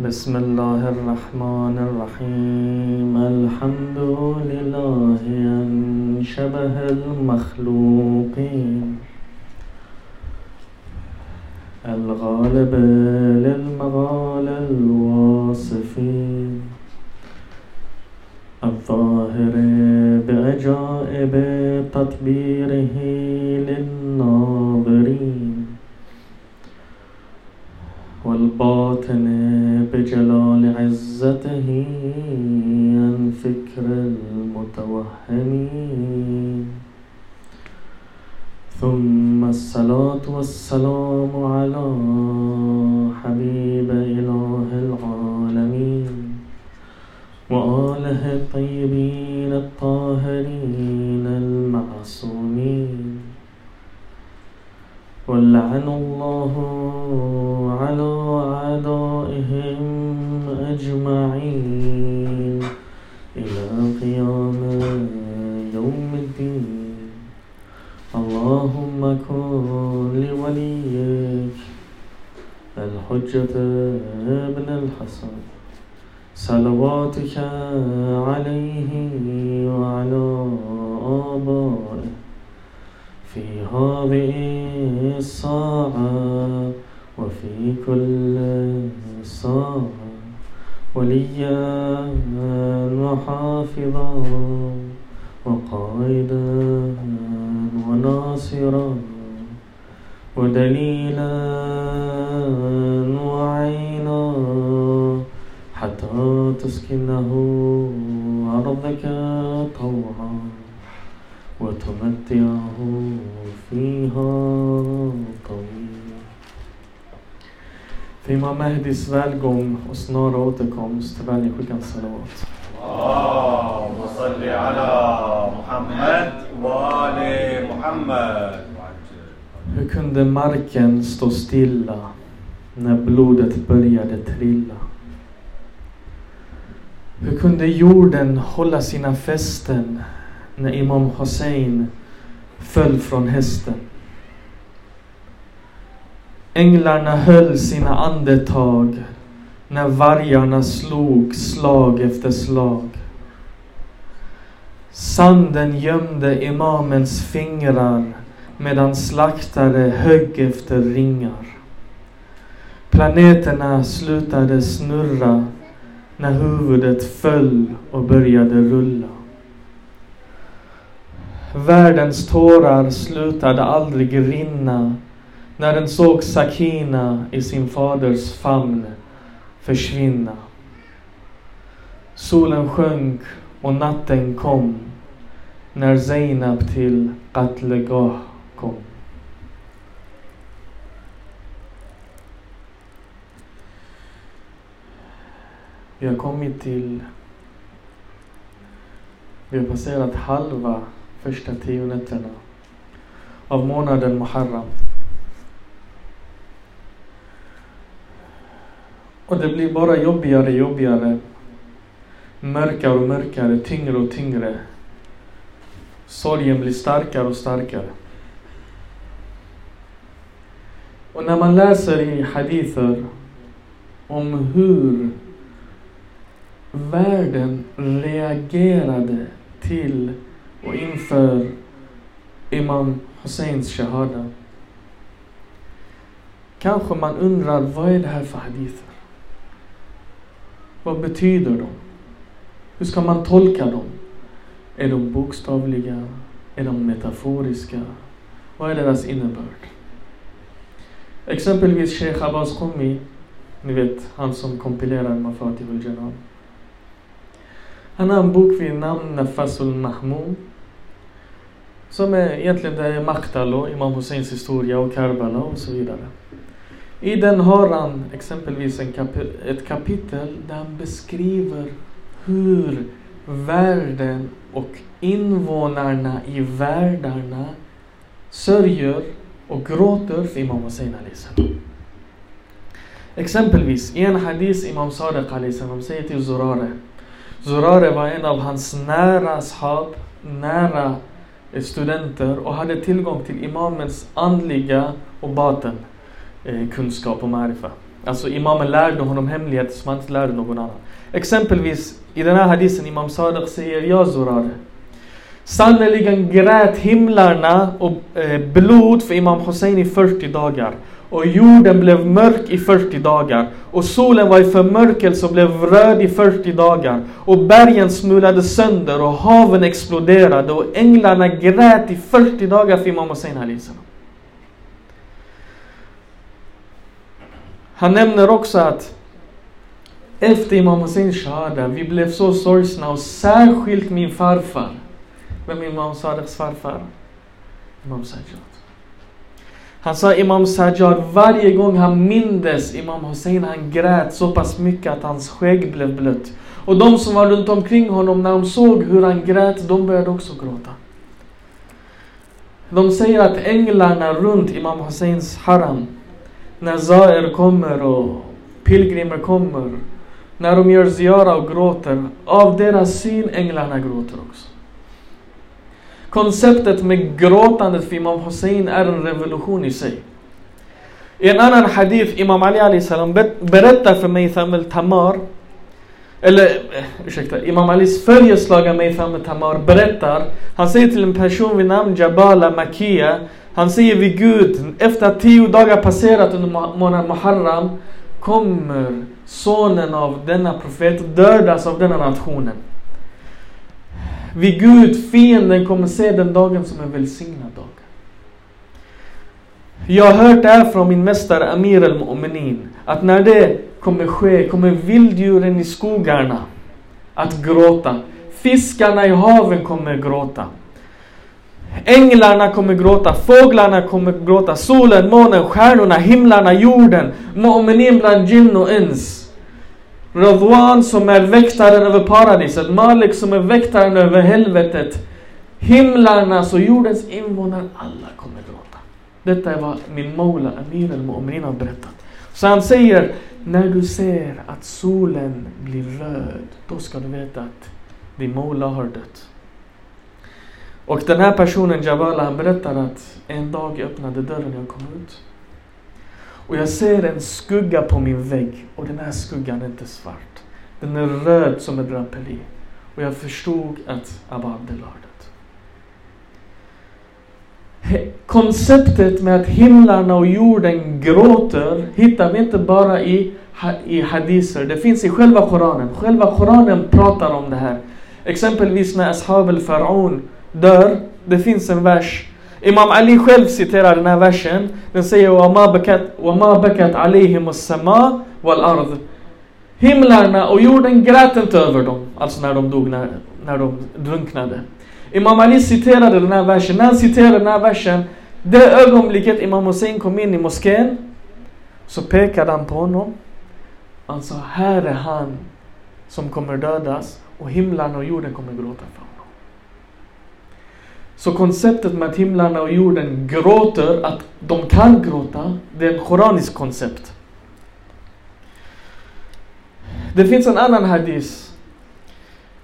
بسم الله الرحمن الرحيم. الحمد لله أن شبه المخلوقين. الغالب للمغال الواصفين. الظاهر بعجائب تطبيره للناظرين والباطن بجلال عزته عن فكر المتوهمين. ثم الصلاة والسلام على حبيب إله العالمين وآله الطيبين الطاهرين المعصومين. ولعن الله على أجمعين إلى قيام يوم الدين. اللهم كن لوليك الحجة ابن الحسن صلواتك عليه وعلى آبائه. في هذه الساعة وفي كل ساعة وليا وحافظا وقائدا وناصرا ودليلا وعينا حتى تسكنه أرضك طوعا وتمتعه فيها För Imam Mahdis välgång och snara återkomst väljer väljarskickans salawat. Allahumma salli. Hur kunde marken stå stilla när blodet började trilla? Hur kunde jorden hålla sina fästen när Imam Hussein föll från hästen? Änglarna höll sina andetag när vargarna slog slag efter slag. Sanden gömde imamens fingrar medan slaktare högg efter ringar. Planeterna slutade snurra när huvudet föll och började rulla. Världens tårar slutade aldrig rinna när den såg Sakina i sin faders famn försvinna. Solen sjönk och natten kom när Zainab till Qatlegah kom. Vi har kommit till... Vi har passerat halva första tio nätterna av månaden Muharram. Och det blir bara jobbigare och jobbigare. Mörkare och mörkare, tyngre och tyngre. Sorgen blir starkare och starkare. Och när man läser i hadither om hur världen reagerade till och inför Imam Husseins shahada. Kanske man undrar, vad är det här för hadither? Vad betyder de? Hur ska man tolka dem? Är de bokstavliga? Är de metaforiska? Vad är deras innebörd? Exempelvis Sheikh Abbas Qumi, ni vet han som kompilerar Mafatih al-Janab. Han har en bok vid namn Nafasul Mahmum. Som är egentligen det är Makdalo, Imam Husseins historia och Karbala och så vidare. I den har han exempelvis en ett kapitel där han beskriver hur världen och invånarna i världarna sörjer och gråter för Imam Hussein Ali Exempelvis i en hadis Imam Sadiq Ali säger till Zurare. Zurare var en av hans nära ashab, nära studenter och hade tillgång till imamens andliga och baten eh, kunskap och marifa. Alltså imamen lärde honom hemligheter som han inte lärde någon annan. Exempelvis i den här hadisen Imam Sadiq säger Jag Zurare. Sannerligen grät himlarna och eh, blod för Imam Hussein i 40 dagar. Och jorden blev mörk i 40 dagar. Och solen var i förmörkelse och blev röd i 40 dagar. Och bergen smulade sönder och haven exploderade. Och änglarna grät i 40 dagar för Imam Hussein Alisana. Han nämner också att efter Imam Husseins shahada, vi blev så sorgsna och särskilt min farfar. Vem är Imam Sadiqs farfar? Imam Sajjad. Han sa Imam Sajjad, varje gång han mindes Imam Hussein, han grät så pass mycket att hans skägg blev blött. Och de som var runt omkring honom, när de såg hur han grät, de började också gråta. De säger att änglarna runt Imam Husseins haram, när Zaer kommer och pilgrimer kommer, när de gör Ziara och gråter, av deras syn änglarna gråter också. Konceptet med gråtandet för Imam Hussein är en revolution i sig. I en annan hadith, Imam Ali salam berättar för mig Thamel Tamar, eller eh, ursäkta, Imam Alis följeslagare Meitham Tamar berättar, han säger till en person vid namn Jabala Makia, han säger vid Gud, efter att tio dagar passerat under månaden Muharram, kommer sonen av denna profet dödas av denna nationen. Vid Gud, fienden kommer se den dagen som en välsignad dag. Jag har hört det här från min mästare Amir al-Mu'minin. Att när det kommer ske, kommer vilddjuren i skogarna att gråta. Fiskarna i haven kommer gråta. Änglarna kommer gråta, fåglarna kommer gråta, solen, månen, stjärnorna, himlarna, jorden, mu'minin bland jinn och ins. Radwan som är väktaren över paradiset, Malik som är väktaren över helvetet. Himlarnas och jordens invånare, alla kommer gråta. Detta är vad min Mola Amir al-Mu'minin har berättat. Så han säger, när du ser att solen blir röd, då ska du veta att din Mola har dött. Och den här personen, Jabala, han berättar att en dag öppnade dörren och jag kom ut. Och jag ser en skugga på min vägg och den här skuggan är inte svart. Den är röd som ett draperi. Och jag förstod att Abba Abdel har. Konceptet med att himlarna och jorden gråter hittar vi inte bara i, i hadiser. Det finns i själva Koranen. Själva Koranen pratar om det här. Exempelvis när Ashab al-Faraon dör. Det finns en vers Imam Ali själv citerar den här versen. Den säger وَمَا بَكَتْ عَلَيْهِمُ السَّمَا وَالْأَرْض Himlarna och jorden grät inte över dem. Alltså när de dog, när, när de drunknade. Imam Ali citerade den här versen. När han citerade den här versen, det ögonblicket Imam Hussein kom in i moskén, så pekade han på honom. Han sa, här är han som kommer dödas och himlarna och jorden kommer gråta för honom. Så konceptet med att himlarna och jorden gråter, att de kan gråta, det är ett koraniskt koncept. Det finns en annan hadis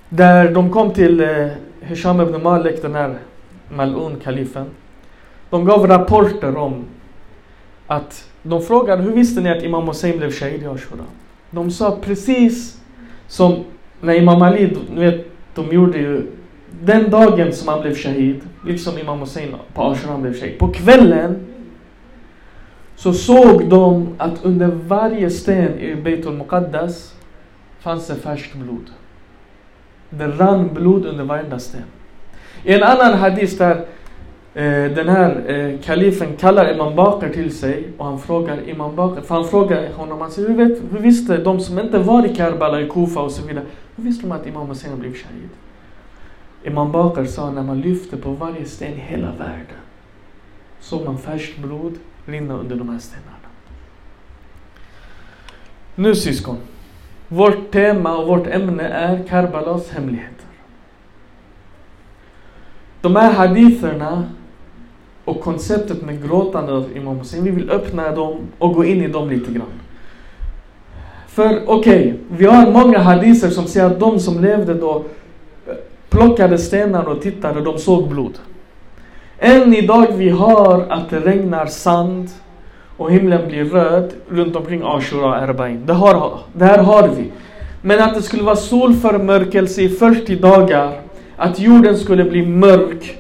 där de kom till eh, Hisham ibn Malik, den här Mal'un, kalifen. De gav rapporter om att de frågade hur visste ni att Imam Hussein blev shahid i Ashura? De sa precis som när Imam Ali, ni vet, de gjorde ju den dagen som han blev shahid, liksom Imam Hussein på Ashura blev shahid, på kvällen så såg de att under varje sten i Beitul Muqaddas fanns det färskt blod. Det rann blod under varenda sten. I en annan hadis där eh, den här eh, kalifen kallar Imam Bakr till sig och han frågar Imam Bakr, för han frågar honom, han säger, hur, vet, hur visste de som inte var i Karbala, i Kufa och så vidare, hur visste de att Imam Hussein blev shahid? Imam Bakr sa när man lyfte på varje sten i hela världen såg man färskt blod rinna under de här stenarna. Nu syskon, vårt tema och vårt ämne är Karbalas hemligheter. De här haditherna och konceptet med gråtande av Imam Hussein, vi vill öppna dem och gå in i dem lite grann. För okej, okay, vi har många hadiser som säger att de som levde då plockade stenar och tittade, de såg blod. Än idag vi hör att det regnar sand och himlen blir röd runt omkring Ashura Arba'in. Det, har, det här har vi. Men att det skulle vara solförmörkelse i 40 dagar, att jorden skulle bli mörk,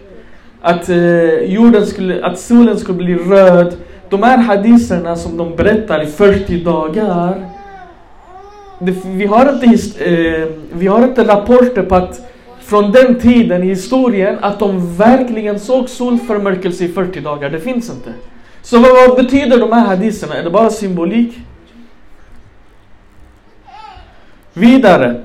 att, eh, jorden skulle, att solen skulle bli röd. De här hadiserna som de berättar i 40 dagar, det, vi, har inte, eh, vi har inte rapporter på att från den tiden i historien att de verkligen såg solförmörkelse i 40 dagar. Det finns inte. Så vad, vad betyder de här hadiserna? Är det bara symbolik? Vidare.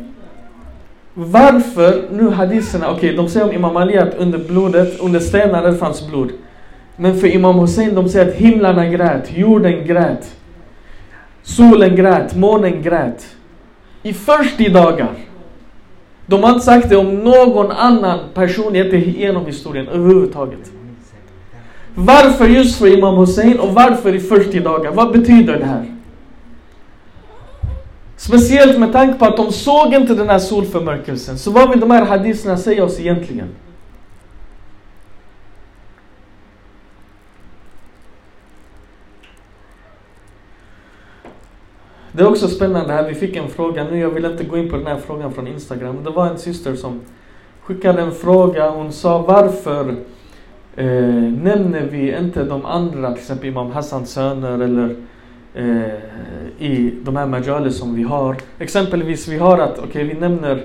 Varför nu hadiserna, okej okay, de säger om Imam Ali att under blodet, under stenarna fanns blod. Men för Imam Hussein de säger att himlarna grät, jorden grät. Solen grät, månen grät. I 40 dagar. De har inte sagt det om någon annan personlighet genom historien överhuvudtaget. Varför just för Imam Hussein och varför i 40 dagar? Vad betyder det här? Speciellt med tanke på att de såg inte den här solförmörkelsen. Så vad vill de här hadiserna säga oss egentligen? Det är också spännande här, vi fick en fråga nu, jag vill inte gå in på den här frågan från Instagram. Det var en syster som skickade en fråga, hon sa varför eh, nämner vi inte de andra, till exempel Imam Hassans söner eller eh, i de här majaler som vi har. Exempelvis vi har att, okej okay, vi nämner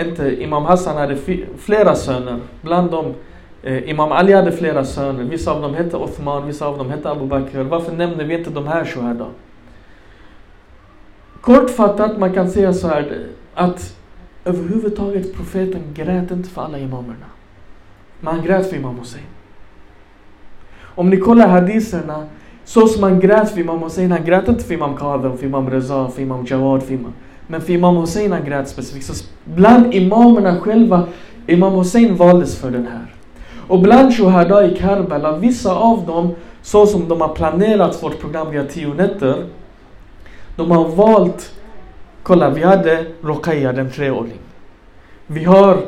inte, Imam Hassan hade flera söner. Bland dem, eh, Imam Ali hade flera söner. Vissa av dem hette Othman, vissa av dem hette Abu Bakr. Varför nämner vi inte de här shuhada? Kortfattat, man kan säga så här att överhuvudtaget profeten grät inte för alla imamerna. Men han grät för Imam Hussein. Om ni kollar hadiserna, så som han grät för Imam Hussein, han grät inte för Imam Kadhim, för Imam Reza, för Imam Jawad, för Imam. Men för Imam Hussein han grät specifikt. Så bland imamerna själva, Imam Hussein valdes för den här. Och bland shuhada i Karbala, vissa av dem, så som de har planerat vårt program via tio nätter, de har valt, kolla vi hade Rokaya den treåring. Vi har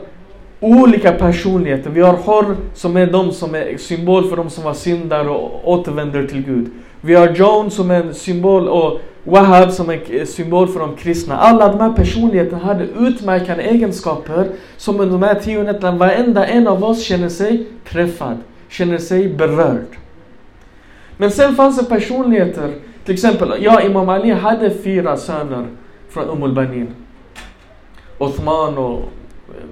olika personligheter. Vi har Hor som är de som är symbol för de som var syndare och återvänder till Gud. Vi har John som är en symbol och Wahab som är symbol för de kristna. Alla de här personligheterna hade utmärkande egenskaper som under de här tio nätterna varenda en av oss känner sig träffad, känner sig berörd. Men sen fanns det personligheter, till exempel, ja Imam Ali hade fyra söner från Umul Banin. Othman och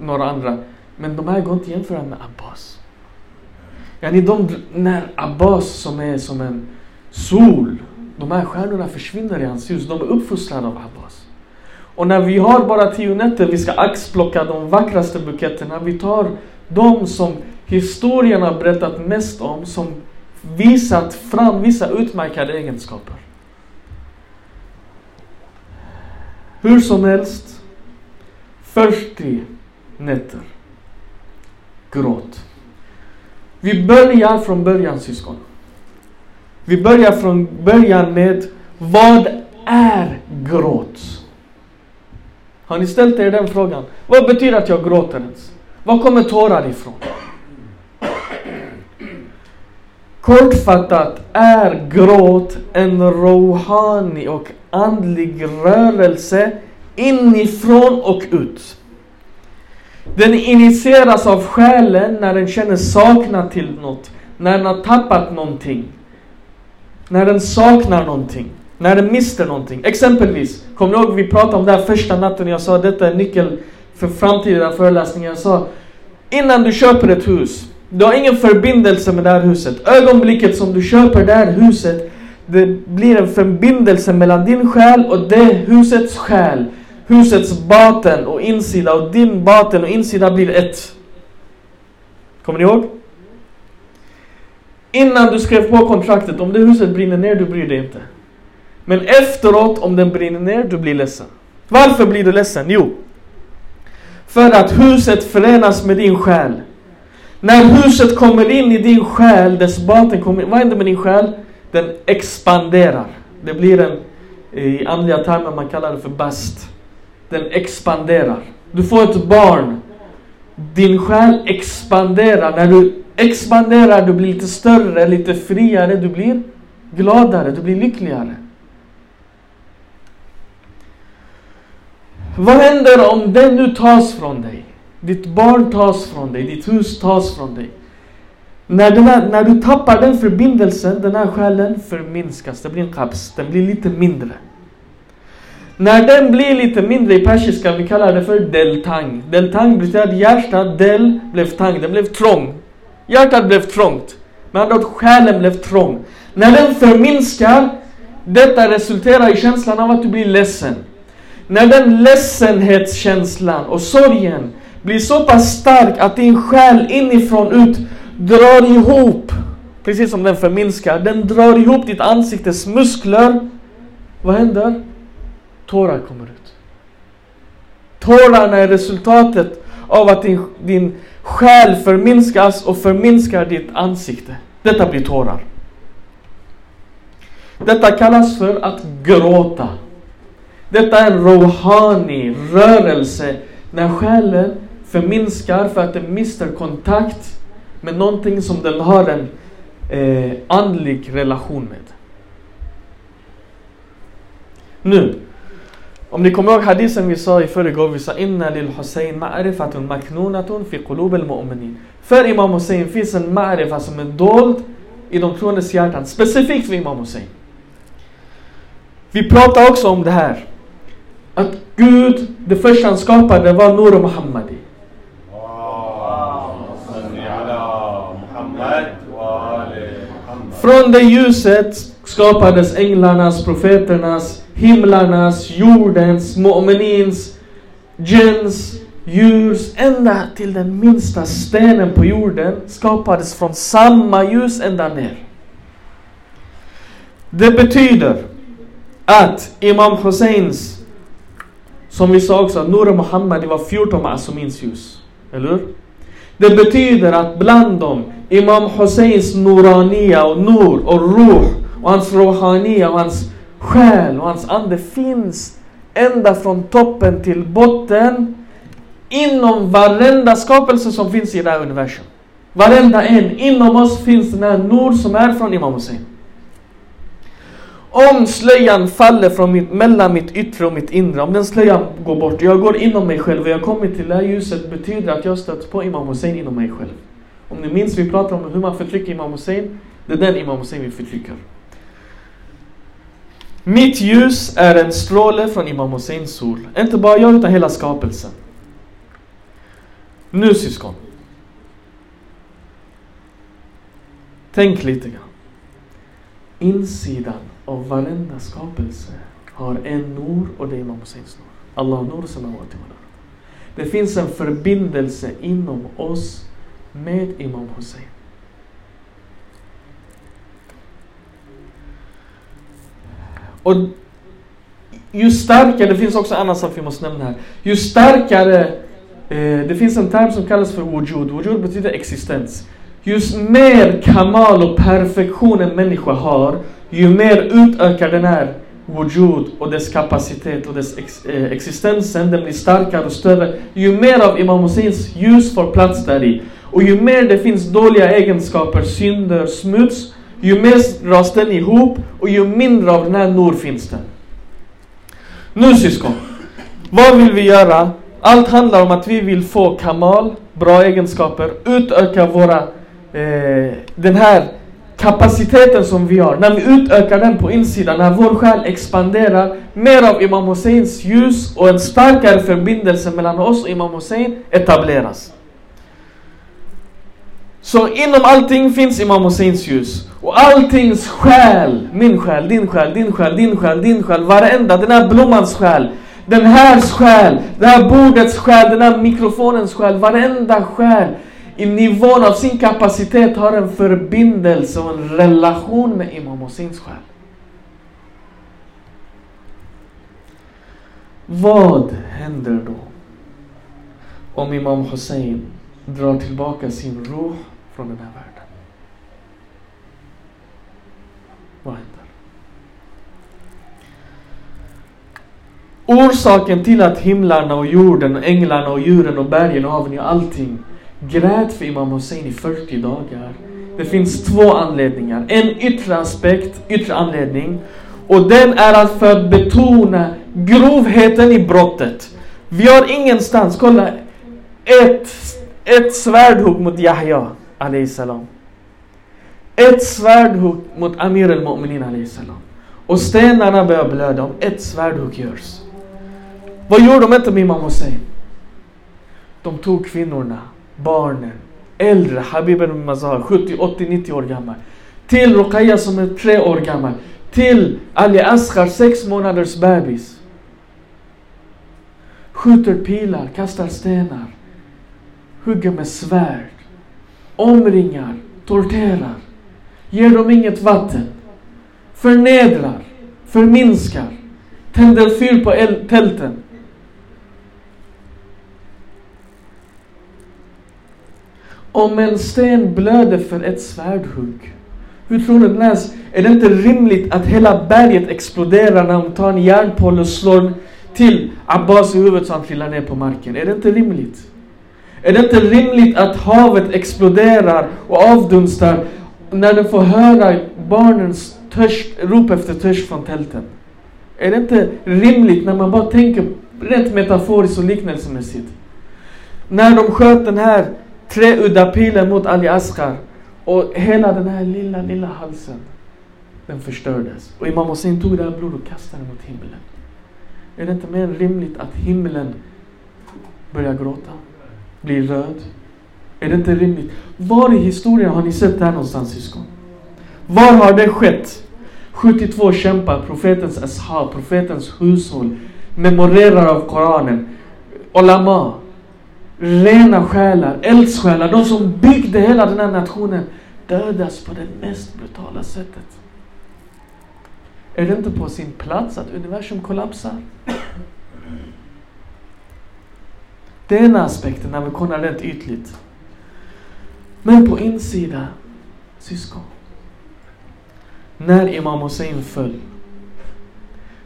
några andra. Men de här går inte att jämföra med Abbas. Yani de, när Abbas som är som en sol, de här stjärnorna försvinner i hans ljus. De är uppfostrade av Abbas. Och när vi har bara tio nätter, vi ska axplocka de vackraste buketterna. Vi tar de som historien har berättat mest om, som visat fram vissa utmärkande egenskaper. Hur som helst, 40 nätter gråt. Vi börjar från början syskon. Vi börjar från början med vad är gråt? Har ni ställt er den frågan? Vad betyder att jag gråter ens? Var kommer tårar ifrån? Kortfattat är gråt en rohani och andlig rörelse inifrån och ut. Den initieras av själen när den känner saknad till något. När den har tappat någonting. När den saknar någonting. När den mister någonting. Exempelvis, kommer ni ihåg vi pratade om det här första natten jag sa detta är nyckel för framtida föreläsningar. Jag sa innan du köper ett hus, du har ingen förbindelse med det här huset. Ögonblicket som du köper det här huset, det blir en förbindelse mellan din själ och det husets själ husets baten och insida och din baten och insida blir ett. Kommer ni ihåg? Innan du skrev på kontraktet, om det huset brinner ner, du bryr dig inte. Men efteråt, om den brinner ner, du blir ledsen. Varför blir du ledsen? Jo, för att huset förenas med din själ. När huset kommer in i din själ, dess baten kommer in, vad händer med din själ? Den expanderar. Det blir en, i andliga termer man kallar det för bast den expanderar. Du får ett barn. Din själ expanderar. När du expanderar, du blir lite större, lite friare, du blir gladare, du blir lyckligare. Vad händer om den nu tas från dig? Ditt barn tas från dig, ditt hus tas från dig. När, här, när du tappar den förbindelsen, den här själen förminskas. Det blir en kaps, den blir lite mindre. När den blir lite mindre i persiska, vi kallar det för deltang. Deltang betyder att hjärtat, del, blev tang, den blev trång. Hjärtat blev trångt. Med andra ord, själen blev trång. När den förminskar, detta resulterar i känslan av att du blir ledsen. När den ledsenhetskänslan och sorgen blir så pass stark att din själ inifrån ut drar ihop, precis som den förminskar, den drar ihop ditt ansiktes muskler. Vad händer? Tårar kommer ut. Tårarna är resultatet av att din, din själ förminskas och förminskar ditt ansikte. Detta blir tårar. Detta kallas för att gråta. Detta är en rohani rörelse när själen förminskar för att den mister kontakt med någonting som den har en eh, andlig relation med. Nu, om ni kommer ihåg hadisen vi sa i förrgår, vi sa inna lil Hussein ma'rifatun maknunatun fi qulub al mu'minin. För Imam Hussein finns en ma'rifa som är dold i de troendes hjärtan, specifikt för Imam Hussein. Vi pratar också om det här. Att Gud, det första han skapade var Nur Muhammadi. Från det ljuset skapades änglarnas, profeternas, himlarnas, jordens, mu'minins, djins, ljus ända till den minsta stenen på jorden skapades från samma ljus ända ner. Det betyder att Imam Husseins, som vi sa också, Nur Muhammad, det var 14 Asumins ljus. Eller hur? Det betyder att bland dem, Imam Husseins Nuraniya och Nur och Ruh och hans Rohania och hans själ och hans ande finns ända från toppen till botten inom varenda skapelse som finns i det här universum. Varenda en inom oss finns den här Nur som är från Imam Hussein. Om slöjan faller från mitt, mellan mitt yttre och mitt inre, om den slöjan går bort, jag går inom mig själv och jag kommer till det här ljuset betyder att jag stött på Imam Hussein inom mig själv. Om ni minns, vi pratar om hur man förtrycker Imam Hussein. Det är den Imam Hussein vi förtrycker. Mitt ljus är en stråle från Imam Husseins sol. Inte bara jag utan hela skapelsen. Nu syskon. Tänk lite grann. Insidan av varenda skapelse har en Nur och det är Imam Husseins Nur. Allah Nur samawati wal ard. Det finns en förbindelse inom oss med Imam Hussein. Och ju starkare, det finns också en annan sak vi måste nämna här. Ju starkare, eh, det finns en term som kallas för wujud. Wujud betyder existens. Ju mer kamal och perfektion en människa har, ju mer utökar den här wujud och dess kapacitet och dess ex, eh, existensen, den blir starkare och större. Ju mer av Imam Husseins ljus får plats där i. Och ju mer det finns dåliga egenskaper, synder, smuts, ju mer dras den ihop och ju mindre av den här Nur finns det. Nu syskon, vad vill vi göra? Allt handlar om att vi vill få kamal, bra egenskaper, utöka våra, eh, den här kapaciteten som vi har. När vi utökar den på insidan, när vår själ expanderar, mer av Imam Husseins ljus och en starkare förbindelse mellan oss och Imam Hussein etableras. Så inom allting finns Imam Husseins ljus. Och alltings själ, min själ, din själ, din själ, din själ, din själ, varenda, den här blommans själ, den här själ, det här bordets själ, den här mikrofonens själ, varenda själ i nivån av sin kapacitet har en förbindelse och en relation med Imam Husseins själ. Vad händer då om Imam Hussein drar tillbaka sin roh från den här världen? Vad händer? Orsaken till att himlarna och jorden och änglarna och djuren och bergen och haven och allting grät för Imam Hussein i 40 dagar Det finns två anledningar. En yttre aspekt, yttre anledning. Och den är att för att betona grovheten i brottet. Vi har ingenstans, kolla. Ett, ett svärdhugg mot Yahya, salam. Ett svärdhugg mot Amir al-Mu'minin, salam. Och stenarna börjar blöda om ett svärdhugg görs. Vad gjorde de inte med Imam Hussein? De tog kvinnorna, barnen, äldre, Habib mazar, 70, 80, 90 år gammal. Till Ruqayya som är tre år gammal. Till Ali Asghar, sex månaders bebis. Skjuter pilar, kastar stenar. Hugger med svärd. Omringar, torterar. Ger dem inget vatten. Förnedrar, förminskar. Tänder fyr på tälten. Om en sten blöder för ett svärdhugg, hur tror du läs? Är det inte rimligt att hela berget exploderar när de tar en järnpåle och slår till Abbas i huvudet så han trillar ner på marken? Är det inte rimligt? Är det inte rimligt att havet exploderar och avdunstar när de får höra barnens törst, rop efter törst från tälten? Är det inte rimligt när man bara tänker rent metaforiskt och liknelsemässigt? När de sköt den här tre udda pilar mot Ali Asghar och hela den här lilla, lilla halsen den förstördes. Och Imam Hussein tog det här blodet och kastade det mot himlen. Är det inte mer rimligt att himlen börjar gråta? Blir röd? Är det inte rimligt? Var i historien har ni sett det här någonstans syskon? Var har det skett? 72 kämpar, profetens ashab, profetens hushåll, memorerar av Koranen, Olama, rena själar, eldsjälar, de som byggde hela den här nationen dödas på det mest brutala sättet. Är det inte på sin plats att universum kollapsar? Den aspekten när vi kollar rent ytligt. Men på insida, syskon. När Imam Hussein föll.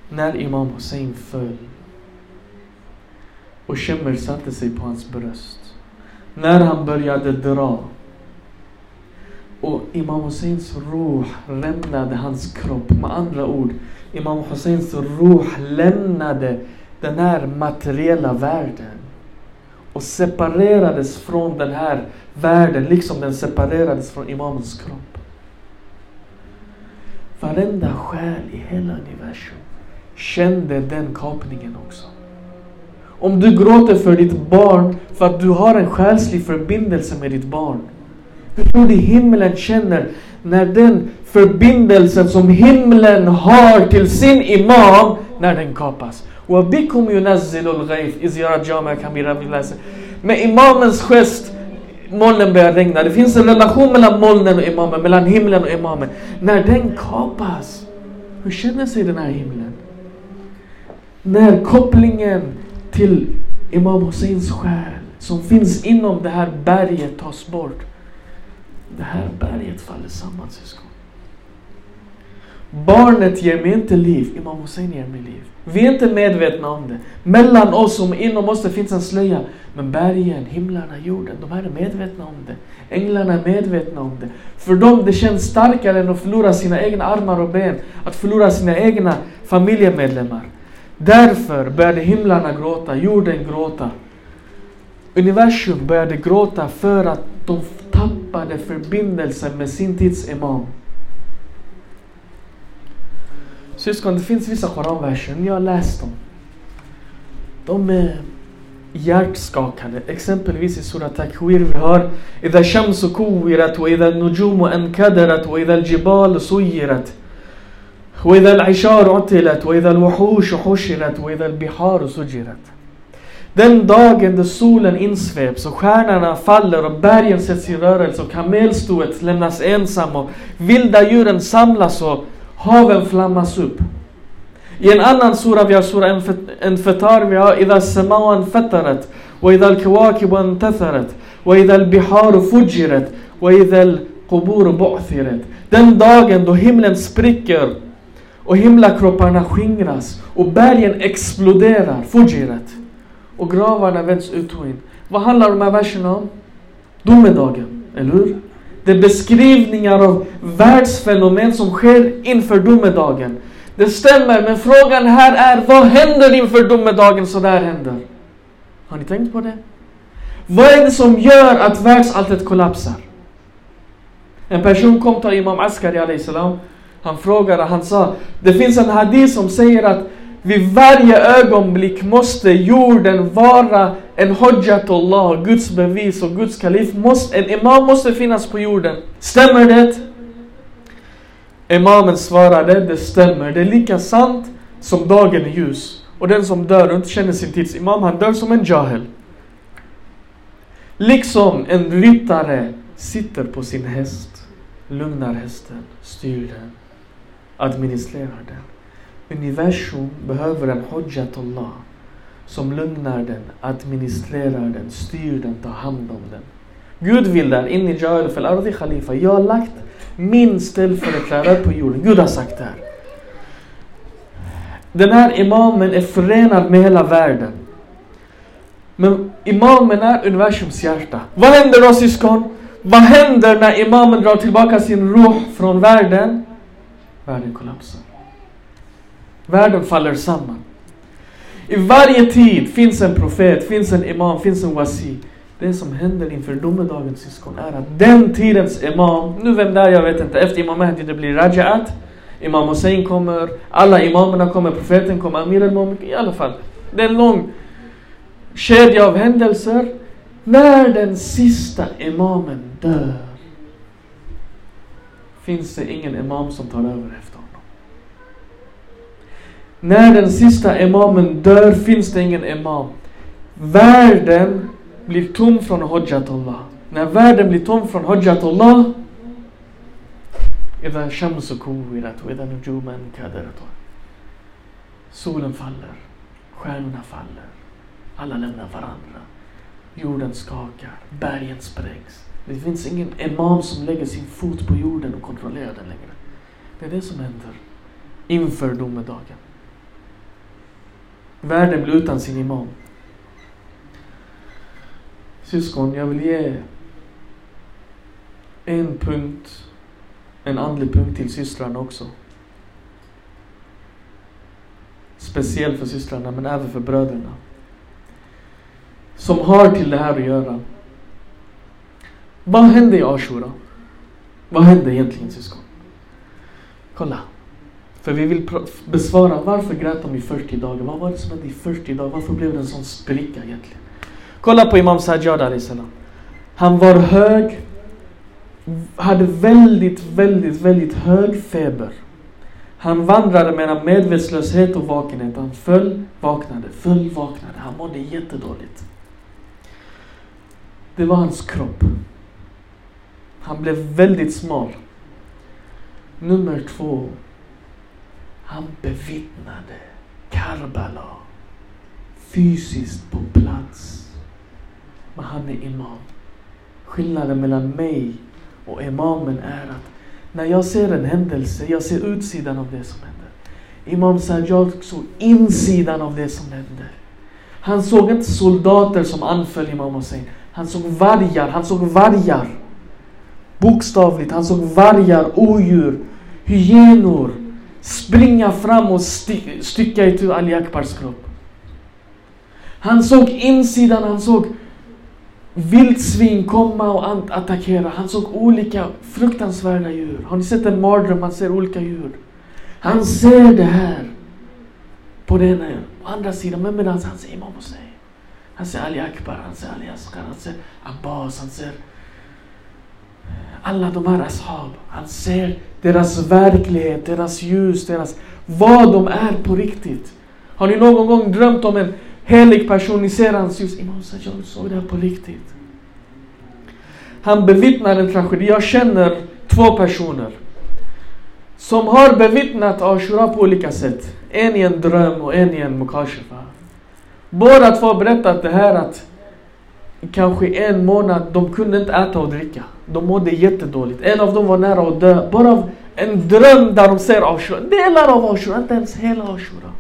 När Imam Hussein föll och skimmer satte sig på hans bröst. När han började dra och Imam Husseins roh lämnade hans kropp. Med andra ord, Imam Husseins roh lämnade den här materiella världen och separerades från den här världen, liksom den separerades från Imamens kropp. Varenda själ i hela universum kände den kapningen också. Om du gråter för ditt barn för att du har en själslig förbindelse med ditt barn. Hur tror du himlen känner när den förbindelsen som himlen har till sin imam, när den kapas? وَبِكُمْ يُنَزِّلُ الْغَيْفِ إِذْ يَرَى جَامَ كَمِرَ Med imamens gest molnen börjar regna. Det finns en relation mellan molnen och imamen, mellan himlen och imamen. När den kapas, hur känner sig den här himlen? När kopplingen till Imam Husseins själ som finns inom det här berget tas bort. Det här berget faller samman syskon. Barnet ger mig inte liv, Imam Hussein ger mig liv. Vi är inte medvetna om det. Mellan oss och inom oss det finns en slöja. Men bergen, himlarna, jorden, de här är medvetna om det. Änglarna är medvetna om det. För dem det känns starkare än att förlora sina egna armar och ben. Att förlora sina egna familjemedlemmar. Därför började himlarna gråta, jorden gråta. Universum började gråta för att de tappade förbindelsen med sin tids imam. Syskon, det finns vissa koranverser, ni har läst dem. De är hjärtskakande. Exempelvis i Surah Takwir vi har إذا الشمس كورت وإذا النجوم أنكدرت وإذا الجبال سيرت وإذا العشار عطلت وإذا الوحوش حشرت وإذا البحار سجرت Den dagen då solen insveps och stjärnorna faller och bergen sätts i rörelse och kamelstoet lämnas ensam och vilda djuren samlas och haven flammas upp. I en annan sura, vi har sura Enfatar, vi har إذا السماء انفطرت وإذا الكواكب انتثرت وإذا البحار فجرت وإذا القبور بعثرت. Den dagen då himlen spricker och himlakropparna skingras och bergen exploderar, fujirat. Och gravarna vänds ut och in. Vad handlar de här verserna om? Domedagen, eller hur? Det är beskrivningar av världsfenomen som sker inför domedagen. Det stämmer, men frågan här är vad händer inför domedagen så där händer? Har ni tänkt på det? Vad är det som gör att världsalltet kollapsar? En person kom till Imam Askari salam. Han frågade, han sa, det finns en hadith som säger att vid varje ögonblick måste jorden vara en hujjatullah, Guds bevis och Guds kalif. Måste, en imam måste finnas på jorden. Stämmer det? Imamen svarade, det stämmer. Det är lika sant som dagen är ljus. Och den som dör och inte känner sin tids imam, han dör som en jahel. Liksom en ryttare sitter på sin häst, lugnar hästen, styr den, administrerar den. Universum behöver en Hujjatullah som lugnar den, administrerar den, styr den, tar hand om den. Gud vill där, in i Jael ardi khalifa. Jag har lagt min ställföreträdare på jorden. Gud har sagt det här. Den här imamen är förenad med hela världen. Men imamen är universums hjärta. Vad händer då syskon? Vad händer när imamen drar tillbaka sin ruh från världen? Världen kollapsar. Världen faller samman. I varje tid finns en profet, finns en imam, finns en wasi. Det som händer inför domedagens syskon är att den tidens imam, nu vem det är jag vet inte, efter imam Mahdi det blir Raja'at, Imam Hussein kommer, alla imamerna kommer, profeten kommer, Amir al i alla fall. Det är en lång kedja av händelser. När den sista imamen dör finns det ingen imam som tar över efter honom. När den sista imamen dör finns det ingen imam. Världen blir tom från Hujjatullah. När världen blir tom från Hujjatullah إذا الشمس كورت وإذا نجوما كدرت Solen faller, stjärnorna faller, alla lämnar varandra. Jorden skakar, bergen sprängs. Det finns ingen imam som lägger sin fot på jorden och kontrollerar den längre. Det är det som händer inför domedagen. Världen blir utan sin imam. Syskon, jag vill ge en punkt, en andlig punkt till systrarna också. Speciellt för systrarna men även för bröderna. Som har till det här att göra. Vad hände i Ashura? Vad hände egentligen syskon? Kolla. För vi vill besvara varför grät de i 40 dagar? Vad var det som hände i 40 dagar? Varför blev det en sån spricka egentligen? Kolla på Imam Sajjad salam. Han var hög, hade väldigt, väldigt, väldigt hög feber. Han vandrade mellan medvetslöshet och vakenhet. Han föll, vaknade, föll, vaknade. Han mådde jättedåligt. Det var hans kropp. Han blev väldigt smal. Nummer två. Han bevittnade Karbala fysiskt på plats. Men han är imam. Skillnaden mellan mig och imamen är att när jag ser en händelse, jag ser utsidan av det som händer. Imam Sajjad såg insidan av det som hände. Han såg inte soldater som anföll Imam Hussein. Han såg vargar, han såg vargar. Bokstavligt, han såg vargar, odjur, hyenor springa fram och sti stycka itu Ali Akbars kropp. Han såg insidan, han såg vildsvin komma och attackera. Han såg olika fruktansvärda djur. Har ni sett en mardröm? Man ser olika djur. Han ser det här. På den andra sidan, men medan han ser Imam Hussein. Han ser Ali Akbar, han ser Ali Asghar, han ser Abbas, han ser alla de här ashab. Han ser deras verklighet, deras ljus, deras vad de är på riktigt. Har ni någon gång drömt om en helig person, ni ser hans ljus. Imam Sajjad såg det här på riktigt. Han bevittnar en tragedi. Jag känner två personer som har bevittnat Ashura på olika sätt. En i en dröm och en i en mukashifa. Båda två har berättat det här att kanske en månad, de kunde inte äta och dricka. De mådde jättedåligt. En av dem var nära att dö. Bara av en dröm där de ser Ashura. Delar av Ashura, inte ens hela Ashura.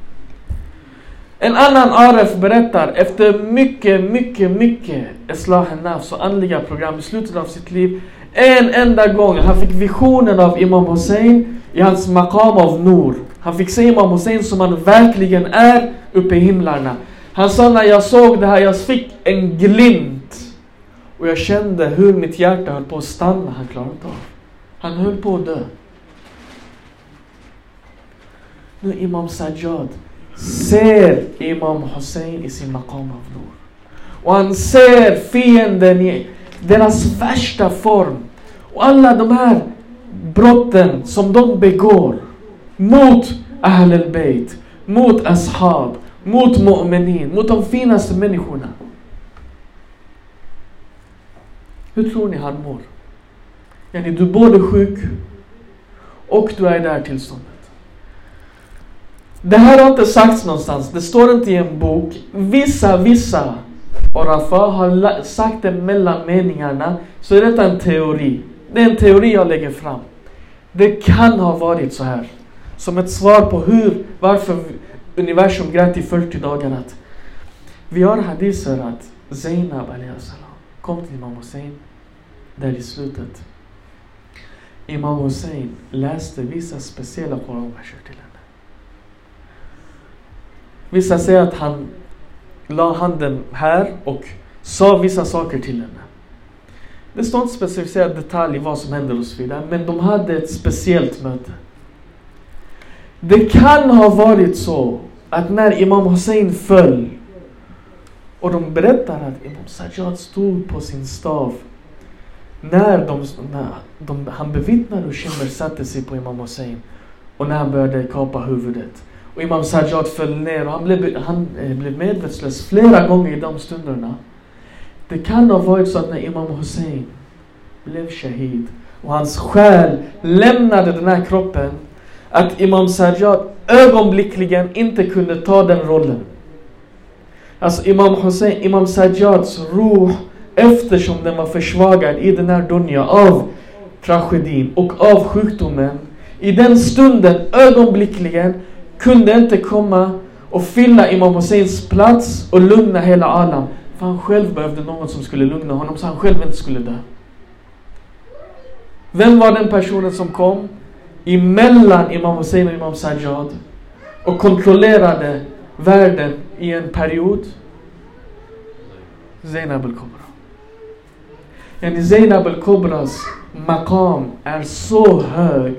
En annan Aref berättar efter mycket, mycket, mycket Islah nafs och andliga program i slutet av sitt liv. En enda gång. Han fick visionen av Imam Hussein i hans makam av Nur. Han fick se Imam Hussein som han verkligen är uppe i himlarna. Han sa när jag såg det här, jag fick en glimt. Och jag kände hur mitt hjärta höll på att stanna. Han klarade inte av. Han höll på att dö. Nu Imam Sajjad ser Imam Hussein i sin makam av Nur. Och han ser fienden i deras värsta form. Och alla de här brotten som de begår mot Ahl al-Bayt, mot Ashab, mot Mu'minin, mot de finaste människorna. Hur tror ni han mår? Yani du är både sjuk och du är i det här tillståndet. Det här har inte sagts någonstans, det står inte i en bok. Vissa, vissa Orafa har sagt det mellan meningarna, så är detta en teori. Det är en teori jag lägger fram. Det kan ha varit så här. Som ett svar på hur, varför universum grät i 40 dagar att vi har hadiser att Zainab salam kom till Imam Hussein där i slutet. Imam Hussein läste vissa speciella Koranverser till henne. Vissa säger att han la handen här och sa vissa saker till henne. Det står inte specificerad detalj vad som hände och så vidare, men de hade ett speciellt möte. Det kan ha varit så att när Imam Hussein föll och de berättar att Imam Sajjad stod på sin stav när, de, när de, han bevittnade hur Shimmer satte sig på Imam Hussein och när han började kapa huvudet. Och Imam Sajjad föll ner och han blev, han eh, blev medvetslös flera gånger i de stunderna. Det kan ha varit så att när Imam Hussein blev shahid och hans själ lämnade den här kroppen att Imam Sajjad ögonblickligen inte kunde ta den rollen. Alltså Imam Hussein, Imam Sajjads roh eftersom den var försvagad i den här dunja av tragedin och av sjukdomen. I den stunden ögonblickligen kunde inte komma och fylla Imam Husseins plats och lugna hela Alam. För han själv behövde någon som skulle lugna honom så han själv inte skulle dö. Vem var den personen som kom emellan Imam Hussein och Imam Sajjad och kontrollerade världen i en period? Zainab al-Kubra. Yani Zainab al-Kubras makam är så hög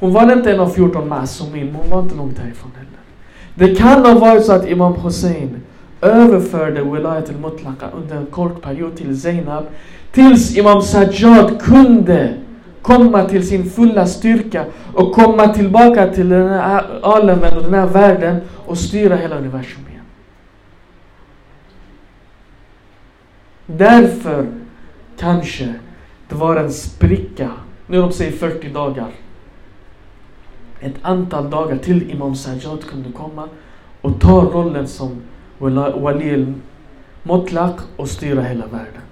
hon var inte en av 14 masumin, men hon var inte långt härifrån heller. Det kan ha varit så att Imam Hussein överförde Wilayat al-Mutlaqa under en kort period till Zainab tills Imam Sajjad kunde komma till sin fulla styrka och komma tillbaka till den här alamen och den här världen och styra hela universum igen. Därför kanske det var en spricka, nu de säger 40 dagar, ett antal dagar till Imam Sajjad kunde komma och ta rollen som Wali Motlaq och styra hela världen.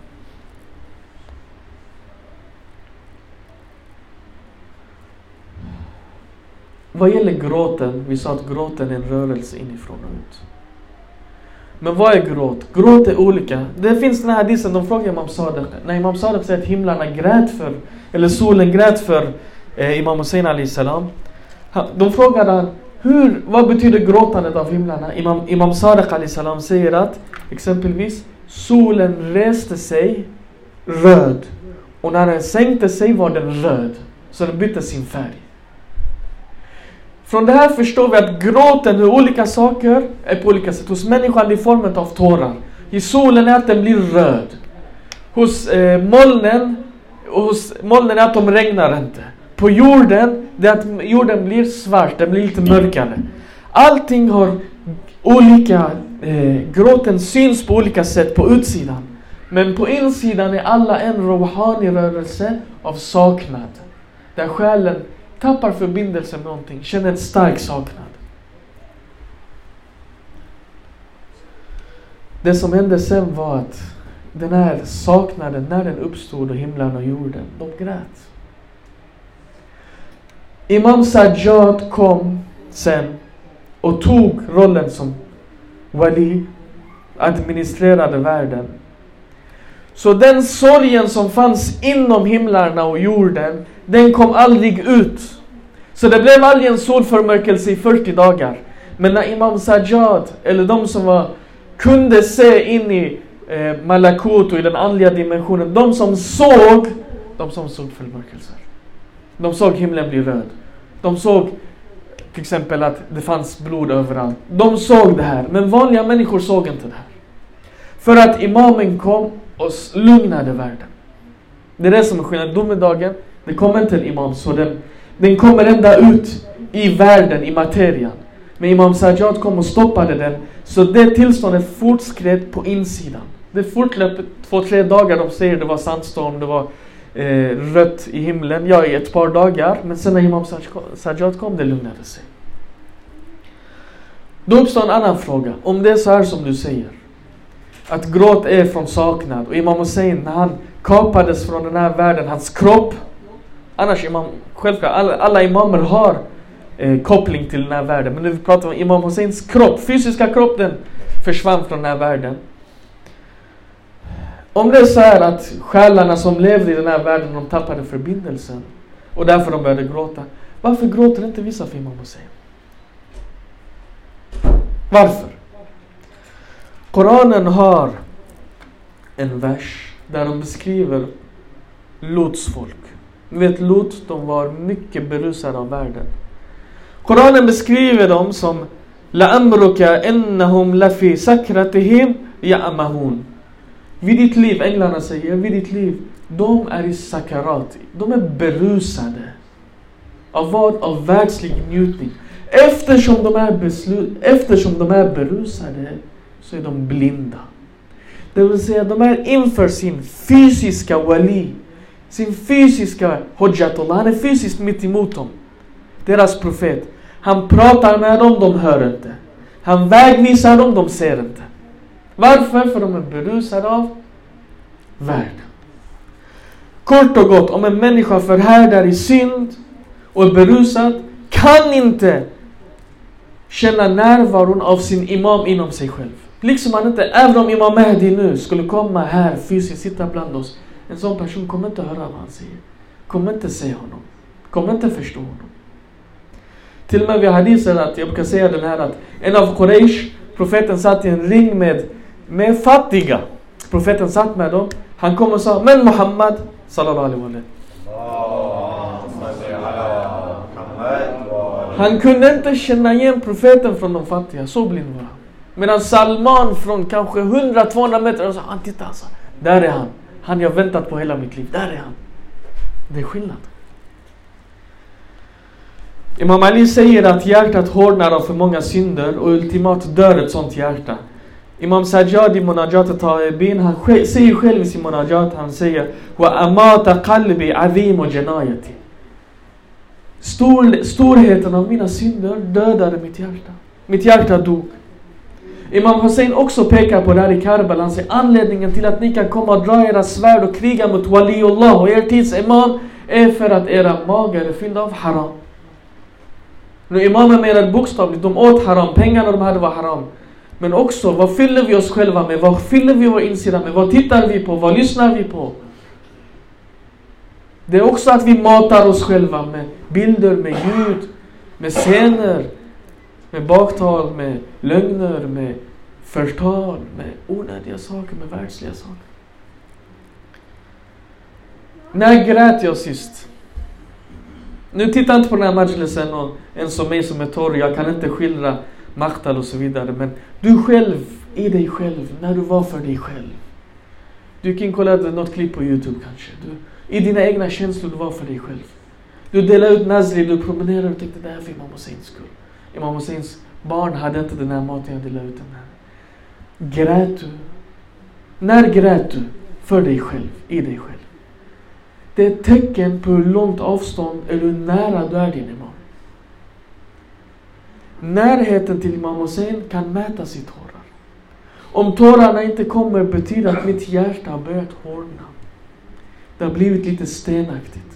Vad gäller gråten, vi sa att gråten är en rörelse inifrån och ut. Men vad är gråt? Gråt är olika. Det finns den här hadisen, de frågar Imam Sadiq. När Imam Sadiq säger att himlarna grät för, eller solen grät för eh, Imam Hussein Ali salam. De frågade hur, vad betyder gråtandet av himlarna? Imam, Imam Sadiq Ali salam säger att exempelvis solen reste sig röd och när den sänkte sig var den röd. Så den bytte sin färg. Från det här förstår vi att gråten är olika saker är på olika sätt. Hos människan i formen av tårar. I solen är att den blir röd. Hos eh, molnen, hos molnen är att de regnar inte på jorden, det är att jorden blir svart, den blir lite mörkare. Allting har olika, eh, gråten syns på olika sätt på utsidan. Men på insidan är alla en rohani-rörelse av saknad. Där själen tappar förbindelsen med någonting, känner en stark saknad. Det som hände sen var att den här saknaden, när den uppstod och himlen och jorden, de grät. Imam Sajjad kom sen och tog rollen som Wali, administrerade världen. Så den sorgen som fanns inom himlarna och jorden, den kom aldrig ut. Så det blev aldrig en solförmörkelse i 40 dagar. Men när Imam Sajjad, eller de som var, kunde se in i eh, Malakut och i den andliga dimensionen, de som såg, de som såg förmörkelser. De såg himlen bli röd. De såg till exempel att det fanns blod överallt. De såg det här, men vanliga människor såg inte det här. För att imamen kom och lugnade världen. Det är det som är skillnaden. Domedagen, det kommer inte en imam så den, den kommer ända ut i världen, i materian. Men Imam Sajjad kom och stoppade den. Så det tillståndet fortskred på insidan. Det fortlöpte två, tre dagar. De säger det var sandstorm, det var eh, rött i himlen. Ja, i ett par dagar. Men sen när Imam Sajjad kom, det lugnade sig. Då uppstår en annan fråga. Om det är så här som du säger. Att gråt är från saknad. Och Imam Hussein, när han kapades från den här världen, hans kropp. Annars, imam, självklart, alla, alla imamer har eh, koppling till den här världen. Men nu pratar vi om Imam Husseins kropp, fysiska kropp, den försvann från den här världen. Om det är så här att själarna som levde i den här världen, de tappade förbindelsen. Och därför de började gråta. Varför gråter inte vissa för Imam Hussein? Varför? Koranen har en vers där de beskriver Lots folk. Ni vet Lot, de var mycket berusade av världen. Koranen beskriver dem som La'amruka ennahum lafi sakratihim ya'mahun. Vid ditt liv, änglarna säger, vid ditt liv, de är i sakarat. De är berusade. Av vad? Av världslig njutning. Eftersom de är, beslut, eftersom de är berusade så är de blinda. Det vill säga, de är inför sin fysiska wali, sin fysiska hujjatullah. Han är fysiskt mitt emot dem. Deras profet. Han pratar med dem, de hör inte. Han vägvisar dem, de ser inte. Varför? För de är berusade av världen. Kort och gott, om en människa förhärdar i synd och är berusad kan inte känna närvaron av sin imam inom sig själv. Liksom han inte, även om Imam Mahdi nu skulle komma här fysiskt, sitta bland oss. En sån person kommer inte höra vad han säger. Kommer inte se honom. Kommer inte förstå honom. Till och med vid hadisen att, jag brukar säga den här att en av Quraysh, profeten satt i en ring med, med fattiga. Profeten satt med dem. Han kom och sa, men Muhammad, sallallahu alaihi wa sallam. Han kunde inte känna igen profeten från de fattiga, så blind var han. Medan Salman från kanske 100-200 meter, sa, ah, han tittar alltså. Där är han. Han jag väntat på hela mitt liv. Där är han. Det är skillnad. Imam Ali säger att hjärtat hårdnar av för många synder och ultimat dör ett sånt hjärta. Imam Sajjad i Munajat Ta'ibin, han säger själv i sin Munajat, han säger Wa amata qalbi azim och janayati. Stor, storheten av mina synder dödade mitt hjärta. Mitt hjärta dog. Imam Hussein också pekar på det här i Karbala. Han säger anledningen till att ni kan komma och dra era svärd och kriga mot Waliullah och er tids imam är för att era magar är fyllda av haram. Nu imamen menar bokstavligt, de åt haram, pengarna de hade var haram. Men också, vad fyller vi oss själva med? Vad fyller vi vår insida med? Vad tittar vi på? Vad lyssnar vi på? Det är också att vi matar oss själva med bilder, med ljud, med scener, med baktal, med lögner, med förtal, med onödiga saker, med världsliga saker. När grät jag sist? Nu titta inte på den här majlisen och en som mig som är torr, jag kan inte skildra maktal och så vidare. Men du själv, i dig själv, när du var för dig själv. Du kan kolla något klipp på Youtube kanske. Du, I dina egna känslor, du var för dig själv. Du delade ut Nazri, du promenerade och tänkte det här är för Imam Husseins skull. Imam Husseins barn hade inte den här maten, jag delade ut den här. Grät du? När grät du? För dig själv, i dig själv. Det är ett tecken på hur långt avstånd eller hur nära du är din imam. Närheten till Imam Hussein kan mätas i tårar. Om tårarna inte kommer betyder att mitt hjärta har börjat hårdna. Det har blivit lite stenaktigt.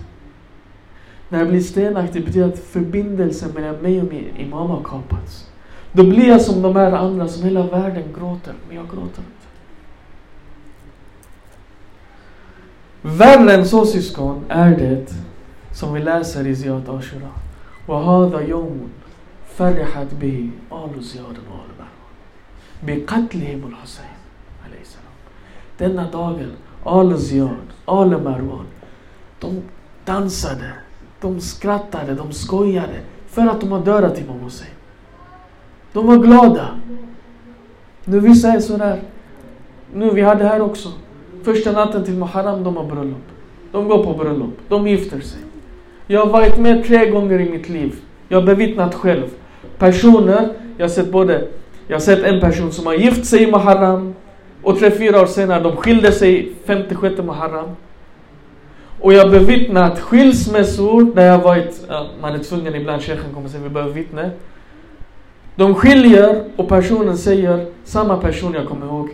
När det blir stenaktigt betyder det att förbindelsen mellan mig och min imam har kapats. Då blir jag som de här andra som hela världen gråter, men jag gråter inte. Värre än så syskon är det som vi läser i Ziyat Ashura. وهذا يوم فرحت به آل زياد وآل مروان بقتلهم الحسين عليه السلام Denna dagen, Al Ziyad, Al Marwan, de dansade, de skrattade, de skojade för att de har dödat Imam Hussein. De var glada. Nu vissa är sådär. Nu, vi hade här också. Första natten till Muharram, de har bröllop. De går på bröllop. De gifter sig. Jag har varit med tre gånger i mitt liv. Jag har bevittnat själv. Personer, jag har sett både, jag har sett en person som har gift sig i Muharram och tre, fyra år senare, de skilde sig 56 Muharram. Och jag har bevittnat skilsmässor där jag varit, ja, man är tvungen ibland, chefen kommer säga vi behöver vittne. De skiljer och personen säger, samma person jag kommer ihåg,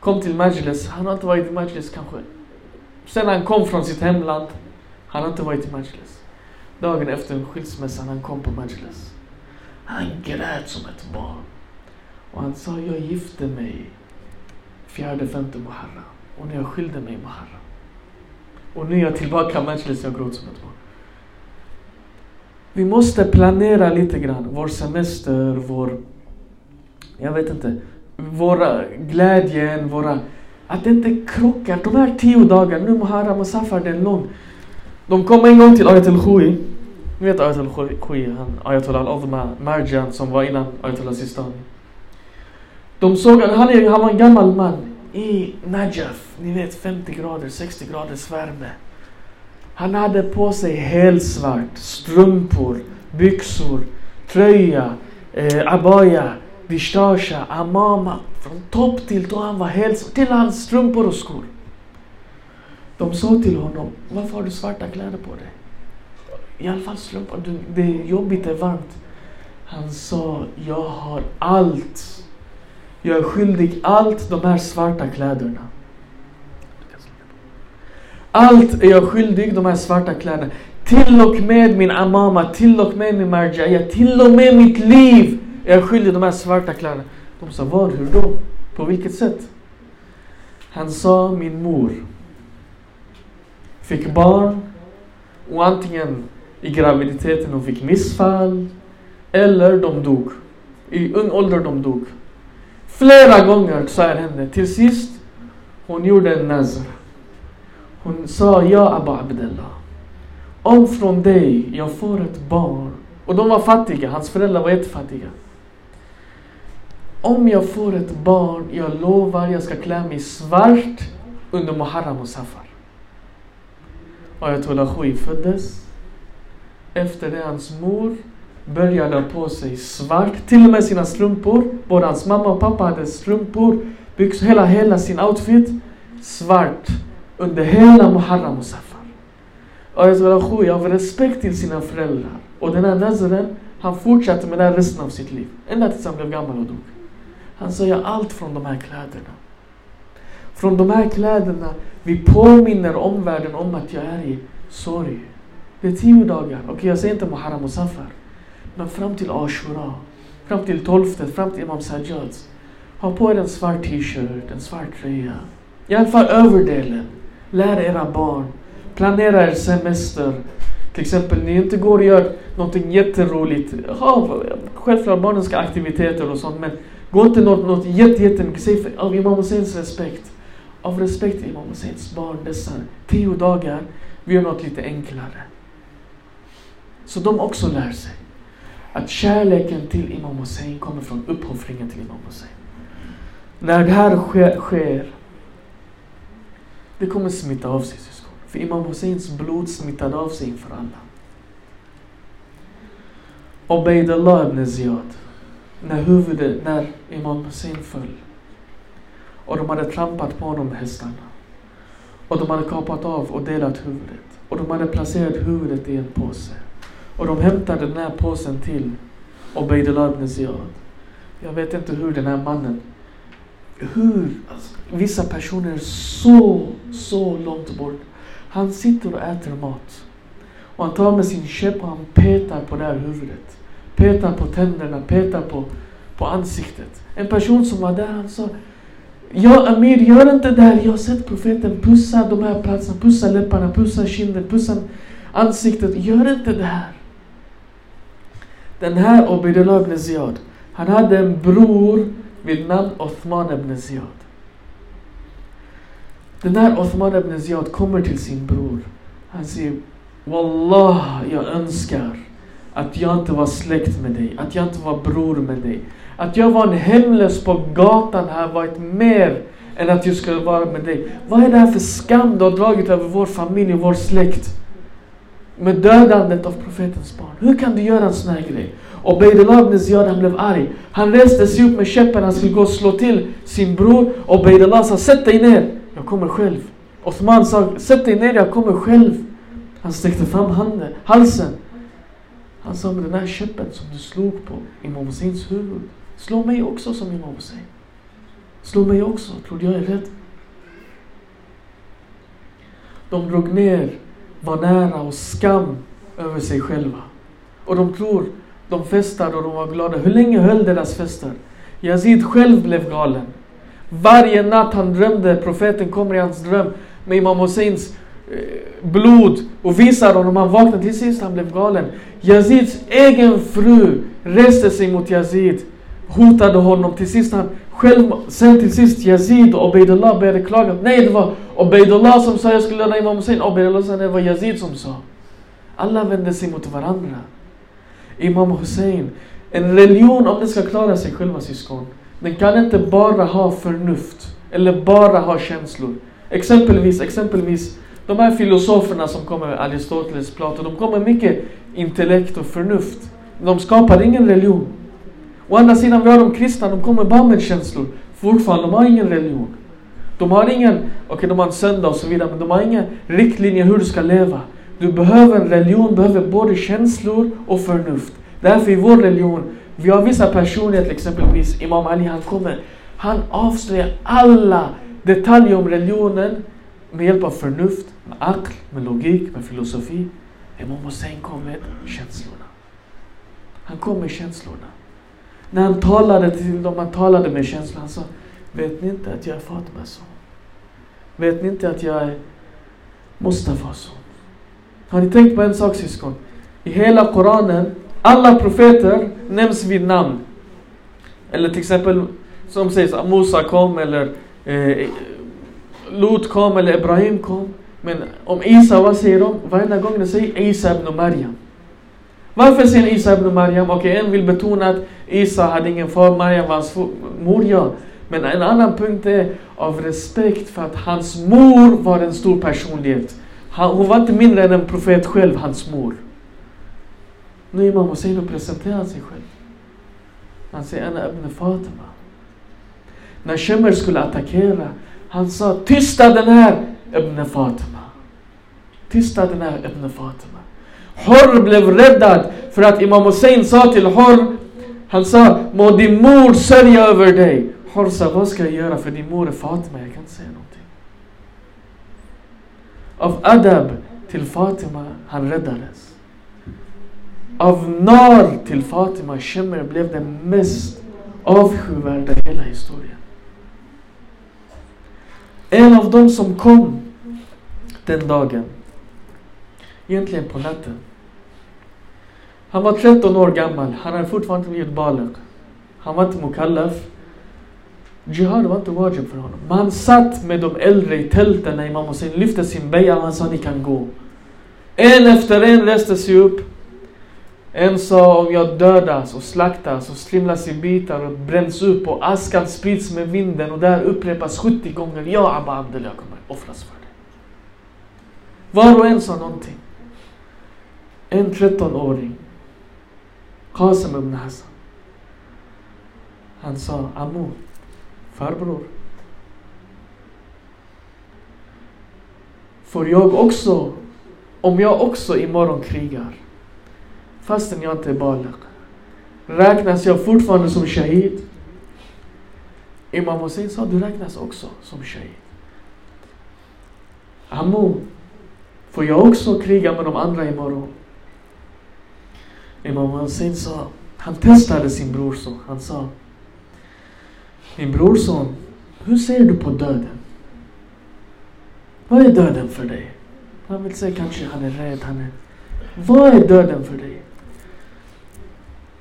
kom till Majlis, han har inte varit i Majlis kanske. Sen han kom från sitt hemland, han har inte varit i Majlis. Dagen efter skilsmässan, han kom på Majlis. Han grät som ett barn. Och han sa, jag gifte mig fjärde, femte Muharram. Och när jag skilde mig i Muharram. Och nu är jag tillbaka i Majlis, jag gråter som ett barn. Vi måste planera lite grann. Vår semester, vår... Jag vet inte. Våra glädjen, våra... Att det inte krockar. De här tio dagarna, nu Muharram och Safar, det är lång. De kom en gång till Ayat al-Khouy. Ni vet Ayat al-Khouy, han Ayatollah al-Azma, Marjan som var innan Ayatollah Sistani. De såg att han, han var en gammal man i Najaf. Ni vet 50 grader, 60 graders värme. Han hade på sig helsvart, strumpor, byxor, tröja, eh, abaya, vistasha, amama. Från topp till tå, han var helsvart. Till hans strumpor och skor. De sa till honom, varför har du svarta kläder på dig? I alla fall strumpor, det är jobbigt, det är varmt. Han sa, jag har allt. Jag är skyldig allt de här svarta kläderna. Allt är jag skyldig de här svarta kläderna. Till och med min amama, till och med min marjaya, till och med mitt liv är jag skyldig de här svarta kläderna. De sa, var, hur då? På vilket sätt? Han sa, min mor fick barn och antingen i graviditeten hon fick missfall eller de dog. I ung ålder de dog. Flera gånger sa jag henne. Till sist hon gjorde en nazr. Hon sa ja Abu Abdullah. Om från dig jag får ett barn. Och de var fattiga, hans föräldrar var jättefattiga. Om jag får ett barn, jag lovar jag ska klä mig svart under Muharram och Safar. Ayatollah Khouy föddes. Efter det hans mor började ha på sig svart, till och med sina strumpor. Både hans mamma och pappa hade strumpor, byxor, hela, hela sin outfit svart under hela Muharram och Safar. Ayatollah jag av respekt till sina föräldrar och den här nazaren, han fortsatte med det resten av sitt liv. Ända tills han blev gammal och dog. Han sa, jag allt från de här kläderna. Från de här kläderna, vi påminner omvärlden om att jag är i sorg. Det är tio dagar. Okej, okay, jag säger inte Muharram och Safar. Men fram till Ashura, fram till tolfte, fram till Imam Sajjads. Ha på er en svart t-shirt, en svart tröja. I alla fall överdelen. Lär era barn. Planera er semester. Till exempel, ni inte går och gör någonting jätteroligt. Ha, självklart barnen ska ha aktiviteter och sånt, men gå inte något, något jätte, jättemycket. Säg för, av Imam Husseins respekt. Av respekt till Imam Husseins barn, dessa tio dagar, vi gör något lite enklare. Så de också lär sig att kärleken till Imam Hussein kommer från uppoffringen till Imam Hussein. När det här sker, sker det kommer smitta av sig syskon. För Imam Husseins blod smittade av sig inför alla. Obeidullah ibn Ziyad, när huvudet, när Imam Hussein föll och de hade trampat på honom med hästarna och de hade kapat av och delat huvudet och de hade placerat huvudet i en påse och de hämtade den här påsen till Obeidullah ibn Ziyad. Jag vet inte hur den här mannen, hur alltså, vissa personer är så, så långt bort. Han sitter och äter mat. Och han tar med sin käpp och han petar på det här huvudet. Petar på tänderna, petar på, på ansiktet. En person som var där, han sa Ja, Amir, gör inte det här. Jag har sett profeten pussa de här platserna, pussa läpparna, pussa kinden, pussa ansiktet. Gör inte det här. Den här Obidullah ibn Ziyad, han hade en bror vid namn Othman ibn Ziyad. Den här Othman ibn Ziyad kommer till sin bror. Han säger Wallah, jag önskar att jag inte var släkt med dig, att jag inte var bror med dig. Att jag var en hemlös på gatan här varit mer än att jag skulle vara med dig. Vad är det här för skam du har dragit över vår familj och vår släkt? Med dödandet av profetens barn. Hur kan du göra en sån här grej? Och Beidullah ibn Ziyad han blev arg. Han reste sig upp med käppen, han skulle gå och slå till sin bror. Och Beidullah sa, sätt dig ner, jag kommer själv. Osman sa, sätt dig ner, jag kommer själv. Han sträckte fram handen, halsen. Han sa, med den här käppen som du slog på Imam Husseins huvud. Slå mig också som Imam Hussein. Slå mig också, tror du jag är rädd? De drog ner vanära och skam över sig själva. Och de tror, de festade och de var glada. Hur länge höll deras fester? Yazid själv blev galen. Varje natt han drömde, profeten kommer i hans dröm med Imam Husseins eh, blod och visar honom. Han vaknade till sist, han blev galen. Yazids egen fru reste sig mot Yazid hotade honom. Till sist han själv, sen till sist Yazid och Obeidullah började klaga. Nej, det var Obeidullah som sa jag skulle döda Imam Hussein. Obeidullah sa nej, det var Yazid som sa. Alla vände sig mot varandra. Imam Hussein. En religion, om den ska klara sig själva syskon, den kan inte bara ha förnuft. Eller bara ha känslor. Exempelvis, exempelvis de här filosoferna som kommer med Aristoteles, platon, de kommer mycket intellekt och förnuft. De skapar ingen religion. Å andra sidan, vi har de kristna, de kommer bara med känslor. Fortfarande, de har ingen religion. De har ingen, okej okay, de har en söndag och så vidare, men de har ingen riktlinje hur du ska leva. Du behöver en religion, behöver både känslor och förnuft. Därför i vår religion, vi har vissa personligheter, exempelvis Imam Ali, han kommer, han avslöjar alla detaljer om religionen med hjälp av förnuft, med akl, med logik, med filosofi. Imam Hussein kom med känslorna. Han kom med känslorna. När han talade till dem, han talade med känslan, Han sa, vet ni inte att jag är Fatimas son? Vet ni inte att jag är Mustafas son? Har ni tänkt på en sak syskon? I hela Koranen, alla profeter nämns vid namn. Eller till exempel, som sägs, att Musa kom eller eh, Lut kom eller Ibrahim kom. Men om Isa, vad säger de? Varenda gång de säger Isa ibn Maryam. Varför säger Isa ibn Maryam? Okej, okay, en vill betona att Isa hade ingen far, Maryam var hans mor, ja. Men en annan punkt är av respekt för att hans mor var en stor personlighet. Hon var inte mindre än en profet själv, hans mor. Nu Imam Hussein presenterar sig själv. Han säger Anna ibn Fatima. När Shemer skulle attackera, han sa tysta den här ibn Fatima. Tysta den här ibn Fatima. Hor blev räddad för att Imam Hussein sa till Hor, han sa må din mor sörja över dig. Horsa, vad ska jag göra för din mor är Fatima, jag kan inte säga någonting. Av adab till Fatima, han räddades. Av nar till Fatima, Shemmer blev den mest avskyvärda i hela historien. En av dem som kom den dagen, egentligen på natten, han var 13 år gammal. Han hade fortfarande inte blivit balak. Han var inte mukallaf. Jihad var inte wajib för honom. Men han satt med de äldre i tälten när Imam Hussein lyfte sin beja och han sa ni kan gå. En efter en reste sig upp. En sa om jag dödas och slaktas och slimlas i bitar och bränns upp och askan sprids med vinden och där upprepas 70 gånger. Ja Abba Abdel, jag kommer offras för det. Var och en sa någonting. En 13-åring Qasim ibn Hassan. Han sa, Ammo, farbror. Får jag också, om jag också imorgon krigar, fastän jag inte är balak, räknas jag fortfarande som shahid? Imam Hussein sa, du räknas också som shahid. Ammo, får jag också kriga med de andra imorgon? Imam Hussein sa, han testade sin brorson. Han sa, min brorson, hur ser du på döden? Vad är döden för dig? Han vill säga kanske han är rädd, han är... Vad är döden för dig?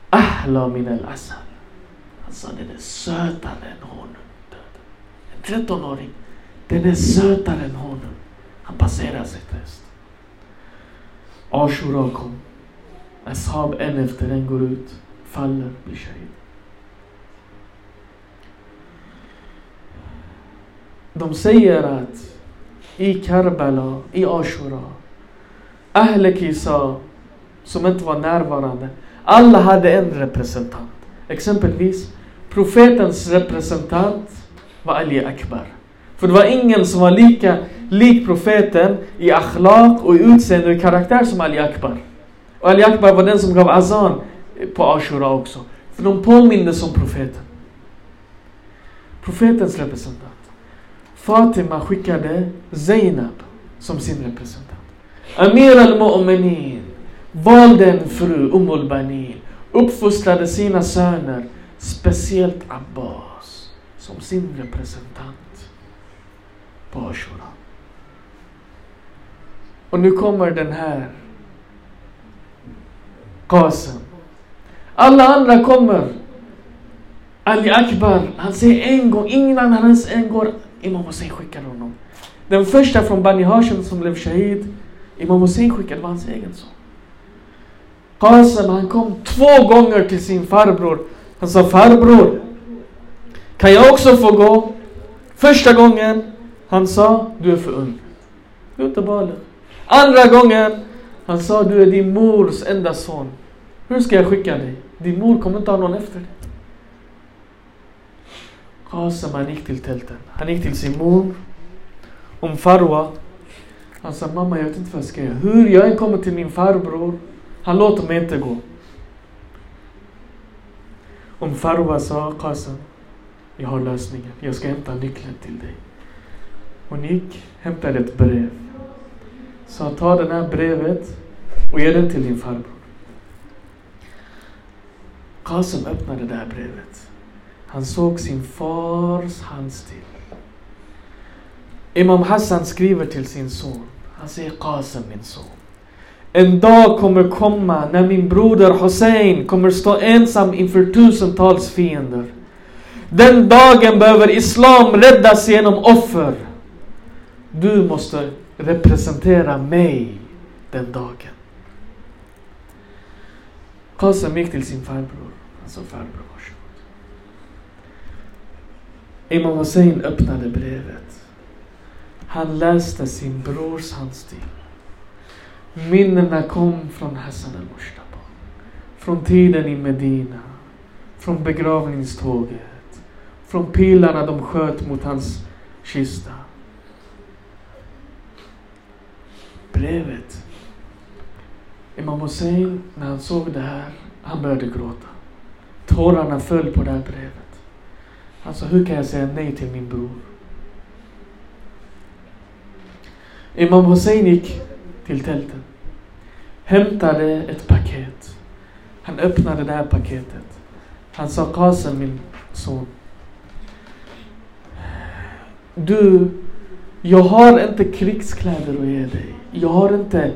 Ahla min al asal. Han sa den är sötare än honung. Döden. En 13-åring. Den är sötare än honung. Han passerar sitt test. Ashura kom. Ashab en efter en går ut, faller, blir shahid. De säger att i Karbala, i Ashura, Ahleki sa, som inte var närvarande, alla hade en representant. Exempelvis, profetens representant var Ali Akbar. För det var ingen som var lika lik profeten i akhlaq och i utseende och karaktär som Ali Akbar. Och Ali Akbar var den som gav azan eh, på Ashura också. För de påmindes om profeten. Profetens representant. Fatima skickade Zainab som sin representant. Amir al-Mu'minin valde en fru, Umm al-Banin, uppfostrade sina söner, speciellt Abbas, som sin representant på Ashura. Och nu kommer den här Qasim. Alla andra kommer. Ali Akbar, han säger en gång, innan han ens en gång Imam Hussein skickar honom. Den första från Bani Hashim som blev shahid, Imam Hussein skickade var hans egen son. Qasim han kom två gånger till sin farbror. Han sa farbror, kan jag också få gå? Första gången, han sa du är för ung. Du är inte balen. Andra gången, han sa du är din mors enda son. Hur ska jag skicka dig? Din mor kommer inte ha någon efter dig. Qasim han gick till tälten. Han gick till sin mor. Om Farwa. Han sa mamma jag vet inte vad jag ska göra. Hur jag än kommer till min farbror. Han låter mig inte gå. Om Farwa sa Qasim. Jag har lösningen. Jag ska hämta nyckeln till dig. Hon gick, hämtade ett brev. Så ta det här brevet och ge det till din farbror. Qasim öppnade det här brevet. Han såg sin fars handstil. Imam Hassan skriver till sin son. Han säger Qasim min son. En dag kommer komma när min broder Hussein kommer stå ensam inför tusentals fiender. Den dagen behöver Islam räddas genom offer. Du måste representera mig den dagen. Qasim gick till sin farbror. Han sa farbror varsågod. Imam Hussein öppnade brevet. Han läste sin brors handstil. Minnena kom från Hassan al-Mushtaba. Från tiden i Medina. Från begravningståget. Från pilarna de sköt mot hans kista. Brevet. Imam Hussein, när han såg det här, han började gråta. Tårarna föll på det här brevet. Han sa, hur kan jag säga nej till min bror? Imam Hussein gick till tälten. Hämtade ett paket. Han öppnade det här paketet. Han sa Qasim, min son. Du, jag har inte krigskläder att ge dig. Jag har inte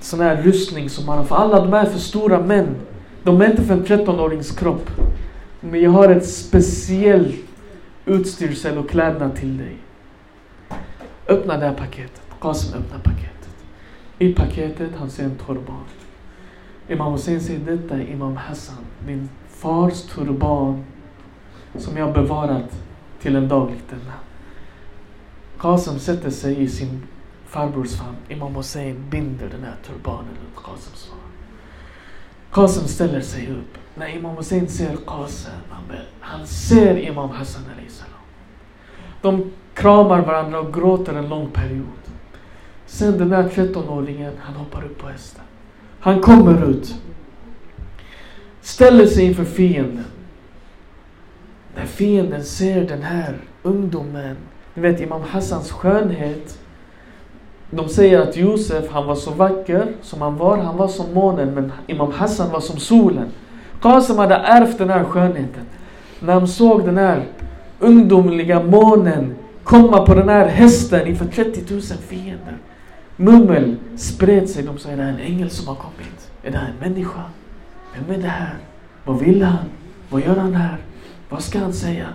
sån här rustning som man har. För alla de här är för stora män. De är inte för en 13-årings kropp. Men jag har ett speciellt utstyrsel och klädnad till dig. Öppna det här paketet. Qasim öppnar paketet. I paketet han ser en turban. Imam Hussein säger detta är Imam Hassan, min fars turban som jag bevarat till en dag lik denna. Qasim sätter sig i sin farbrors famn. Imam Hussein binder den här turbanen runt Qasims famn. Qasim ställer sig upp. När Imam Hussein ser Qasim, han, han ser Imam Hassan salam. De kramar varandra och gråter en lång period. Sen den där 13-åringen, han hoppar upp på hästen. Han kommer ut. Ställer sig inför fienden. När fienden ser den här ungdomen, ni vet Imam Hassans skönhet. De säger att Josef, han var så vacker som han var. Han var som månen, men Imam Hassan var som solen. Qasim hade ärvt den här skönheten. När han såg den här ungdomliga månen komma på den här hästen inför 30 000 fiender. Mummel spred sig. De sa, är det en ängel som har kommit? Är det här en människa? Vem är det här? Vad vill han? Vad gör han här? Vad ska han säga?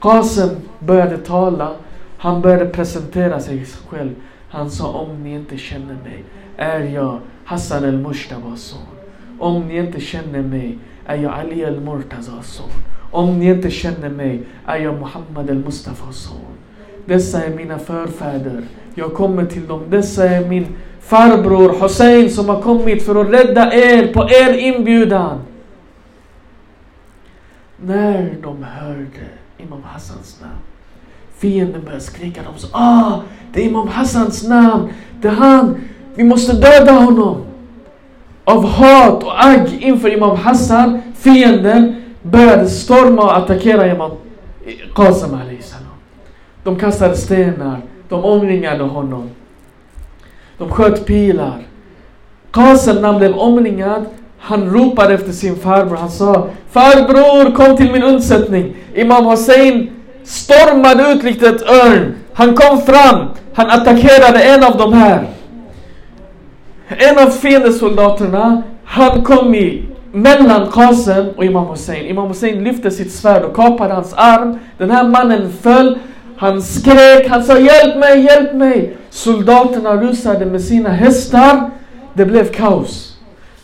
Qasim började tala. Han började presentera sig själv. Han sa, om ni inte känner mig är jag Hassan al-Mushtabas son. Om ni inte känner mig är jag Ali al-Murtazas son. Om ni inte känner mig är jag Muhammad al-Mustafas son. Dessa är mina förfäder. Jag kommer till dem. Dessa är min farbror Hussein som har kommit för att rädda er på er inbjudan. När de hörde Imam Hassans namn, fienden började skrika. De sa ah, det är Imam Hassans namn. Det är han. Vi måste döda honom. Av hat och agg inför Imam Hassan, fienden, började storma och attackera Imam Qasim salam. De kastade stenar, de omringade honom. De sköt pilar. Qasim när han blev omringad, han ropade efter sin farbror. Han sa Farbror kom till min undsättning. Imam Hussein stormade ut likt ett örn. Han kom fram. Han attackerade en av de här. En av fiendesoldaterna, han kom i mellan Qasim och Imam Hussein. Imam Hussein lyfte sitt svärd och kapade hans arm. Den här mannen föll. Han skrek, han sa hjälp mig, hjälp mig. Soldaterna rusade med sina hästar. Det blev kaos.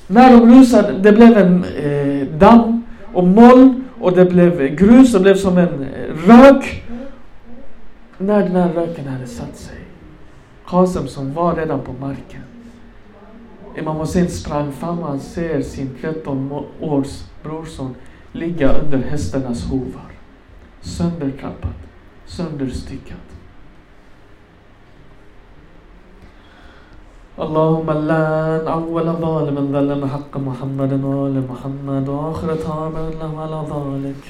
När de rusade, det blev en eh, damm och moln och det blev grus och det blev som en rök. När den här röken hade satt sig, Qasem som var redan på marken, Imam Hussein sprang fram och han ser sin 13 års brorson ligga under hästarnas hovar. Söndertrappad, sönderstyckad. اللهم لعن أول ظالم ظلم حق محمد وآل محمد وآخر تابع له على ذلك.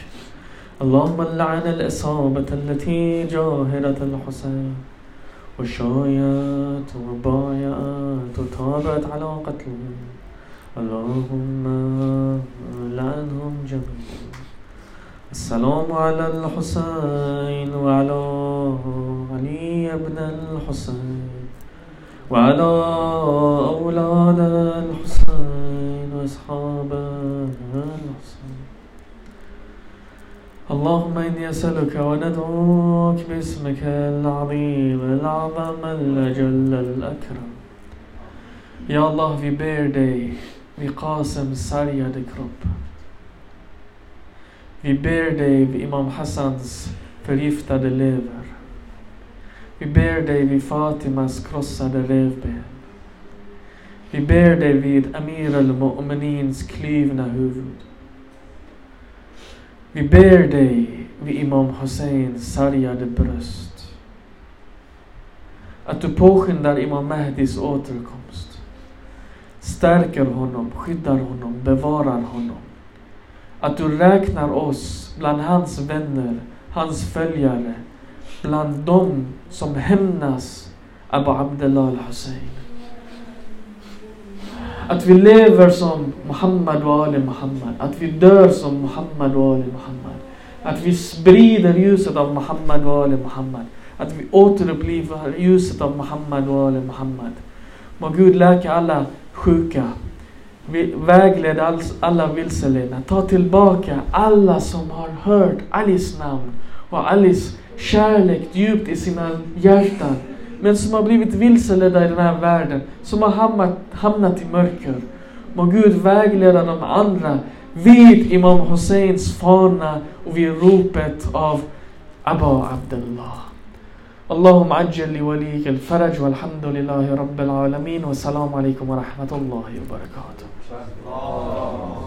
اللهم لعن الإصابة التي جاهرت الحسين وشايت وبايعت وتابعت على قتله اللهم لعنهم جميعا. السلام على الحسين وعلى علي بن الحسين. وعلى أولاد الحسين وأصحاب الحسين. اللهم إني أسألك وندعوك باسمك العظيم الأعظم الأجل الأكرم. يا الله في بيردي في قاسم ساريا دكرب في بيردي في إمام حسن فريفتا Leben. Vi ber dig vid Fatimas krossade revben. Vi ber dig vid Amir al-Mu'minins klivna huvud. Vi ber dig vid Imam Husseins sargade bröst. Att du påskyndar Imam Mahdis återkomst. Stärker honom, skyddar honom, bevarar honom. Att du räknar oss bland hans vänner, hans följare, bland dem som hämnas Abu Abdullah al-Hussein. Att vi lever som Muhammad och Ali Muhammad. Att vi dör som Muhammad och Ali Muhammad. Att vi sprider ljuset av Muhammad och Ali Muhammad. Att vi återupplivar ljuset av Muhammad och Ali Muhammad. Må Gud läka alla sjuka. Vägled alla vilseledna. Ta tillbaka alla som har hört Alis namn och Alis kärlek djupt i sina hjärtan men som har blivit vilseledda i den här världen, som har hamnat, hamnat i mörker. Må Gud vägleda de andra vid Imam Husseins fana och vid ropet av Abba Abdullah. اللهم عجل لوليك الفرج والحمد لله رب العالمين والسلام عليكم ورحمة الله وبركاته اللهم صل على